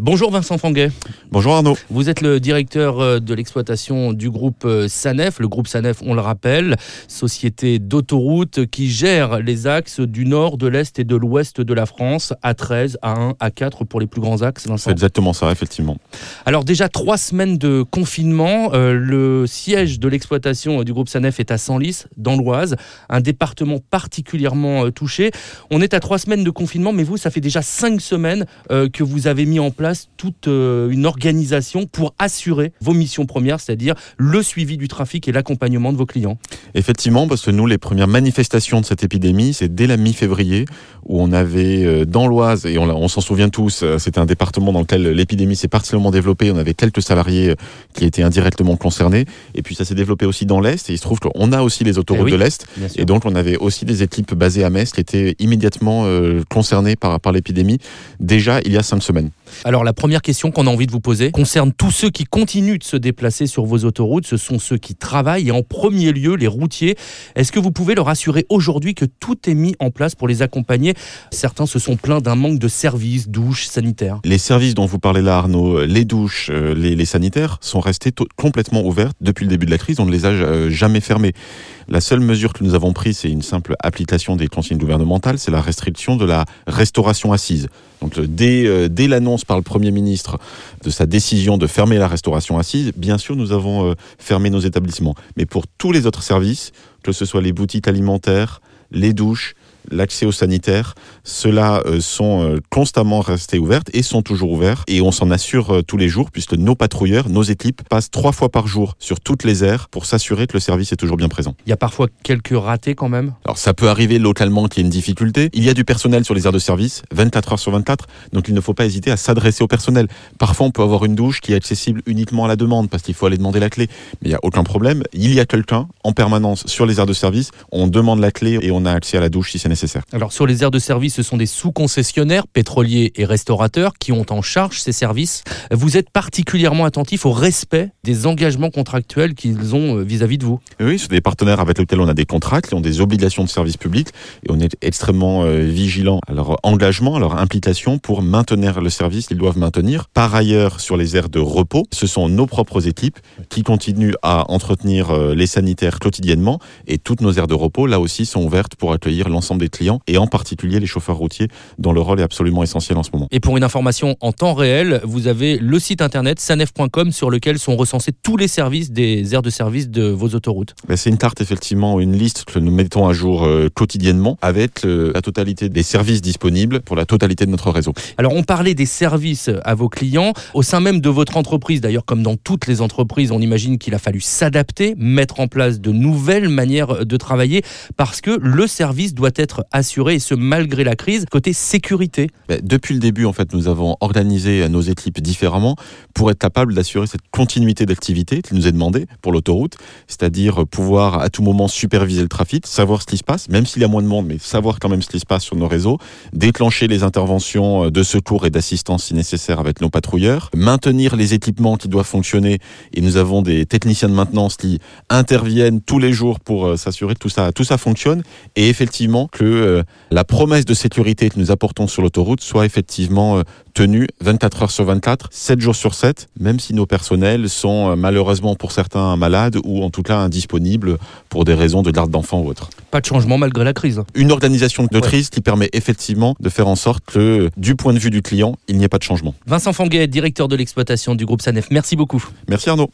Bonjour Vincent Fanguet. Bonjour Arnaud. Vous êtes le directeur euh, de l'exploitation du groupe euh, SANEF. Le groupe SANEF, on le rappelle, société d'autoroute qui gère les axes du nord, de l'est et de l'ouest de la France, A13, A1, A4 pour les plus grands axes. C'est exactement ça, effectivement. Alors déjà trois semaines de confinement. Euh, le siège de l'exploitation du groupe SANEF est à Senlis, dans l'Oise, un département particulièrement touché. On est à trois semaines de confinement, mais vous, ça fait déjà cinq semaines que vous avez mis en place toute euh, une organisation pour assurer vos missions premières, c'est-à-dire le suivi du trafic et l'accompagnement de vos clients. Effectivement, parce que nous, les premières manifestations de cette épidémie, c'est dès la mi-février, où on avait euh, dans l'Oise, et on, s'en souvient tous, euh, c'était un département dans lequel l'épidémie s'est particulièrement développée, on avait quelques salariés qui étaient indirectement concernés, et puis ça s'est développé aussi dans l'Est, et il se trouve qu'on a aussi les autoroutes eh de l'Est, et donc on avait aussi des équipes basées à Metz qui étaient immédiatement concernées par, par l'épidémie, déjà il y a cinq semaines. Alors la première question qu'on a envie de vous poser concerne tous ceux qui continuent de se déplacer sur vos autoroutes. Ce sont ceux qui travaillent et en premier lieu les Est-ce que vous pouvez leur assurer aujourd'hui que tout est mis en place pour les accompagner? Certains se sont plaints d'un manque de services, douches, sanitaires. Les services dont vous parlez là Arnaud, les douches, euh, les, sanitaires sont restés complètement ouverts depuis le début de la crise. On ne les a euh, jamais fermés. La seule mesure que nous avons prise, c'est une simple application des consignes gouvernementales, c'est la restriction de la restauration assise. Dès, euh, dès l'annonce par le Premier ministre de sa décision de fermer la restauration assise, bien sûr, nous avons euh, fermé nos établissements. Mais pour tous les autres services, que ce soit les boutiques alimentaires, les douches, l'accès aux sanitaires, ceux-là euh, sont euh, constamment restés ouverts et sont toujours ouverts. Et on s'en assure euh, tous les jours puisque nos patrouilleurs, nos équipes passent trois fois par jour sur toutes les aires pour s'assurer que le service est toujours bien présent. Il y a parfois quelques ratés quand même? Alors ça peut arriver localement qu'il y ait une difficulté. Il y a du personnel sur les aires de service, 24 heures sur 24, donc il ne faut pas hésiter à s'adresser au personnel. Parfois on peut avoir une douche qui est accessible uniquement à la demande parce qu'il faut aller demander la clé. Mais il n'y a aucun problème. Il y a quelqu'un en permanence sur les aires de service. On demande la clé et on a accès à la douche si c'est nécessaire. Alors sur les aires de service, ce sont des sous-concessionnaires, pétroliers et restaurateurs qui ont en charge ces services. Vous êtes particulièrement attentif au respect des engagements contractuels qu'ils ont euh, vis-à-vis de vous. Oui, c'est des partenaires avec lesquels on a des contrats, qui ont des obligations de service public et on est extrêmement euh, vigilant à leur engagement, à leur implication pour maintenir le service qu'ils doivent maintenir. Par ailleurs, sur les aires de repos, ce sont nos propres équipes qui continuent à entretenir euh, les sanitaires quotidiennement et toutes nos aires de repos, là aussi, sont ouvertes pour accueillir l'ensemble des clients et en particulier les chauffeurs routiers dont le rôle est absolument essentiel en ce moment. Et pour une information en temps réel, vous avez le site internet sanef.com sur lequel sont recensés tous les services des aires de service de vos autoroutes. Ben, c'est une tarte effectivement, une liste que nous mettons à jour euh, quotidiennement avec la totalité des services disponibles pour la totalité de notre réseau. Alors on parlait des services à vos clients au sein même de votre entreprise. D'ailleurs, comme dans toutes les entreprises, on imagine qu'il a fallu s'adapter, mettre en place de nouvelles manières de travailler parce que le service doit être assuré et ce malgré la crise. Côté sécurité Depuis le début, en fait, nous avons organisé nos équipes différemment pour être capable d'assurer cette continuité d'activité qui nous est demandée pour l'autoroute, c'est-à-dire pouvoir à tout moment superviser le trafic, savoir ce qui se passe, même s'il y a moins de monde, mais savoir quand même ce qui se passe sur nos réseaux, déclencher les interventions de secours et d'assistance si nécessaire avec nos patrouilleurs, maintenir les équipements qui doivent fonctionner et nous avons des techniciens de maintenance qui interviennent tous les jours pour euh, s'assurer que tout ça, tout ça fonctionne et effectivement que euh, la promesse de sécurité que nous apportons sur l'autoroute soit effectivement euh, tenue 24 heures sur 24, 7 jours sur 7, même si nos personnels sont euh, malheureusement pour certains malades ou en tout cas indisponibles pour des raisons de garde d'enfants ou autres. Pas de changement malgré la crise. Une organisation de crise qui permet effectivement de faire en sorte que, du point de vue du client, il n'y ait pas de changement. Vincent Fanguet, directeur de l'exploitation du groupe SANEF, merci beaucoup. Merci Arnaud.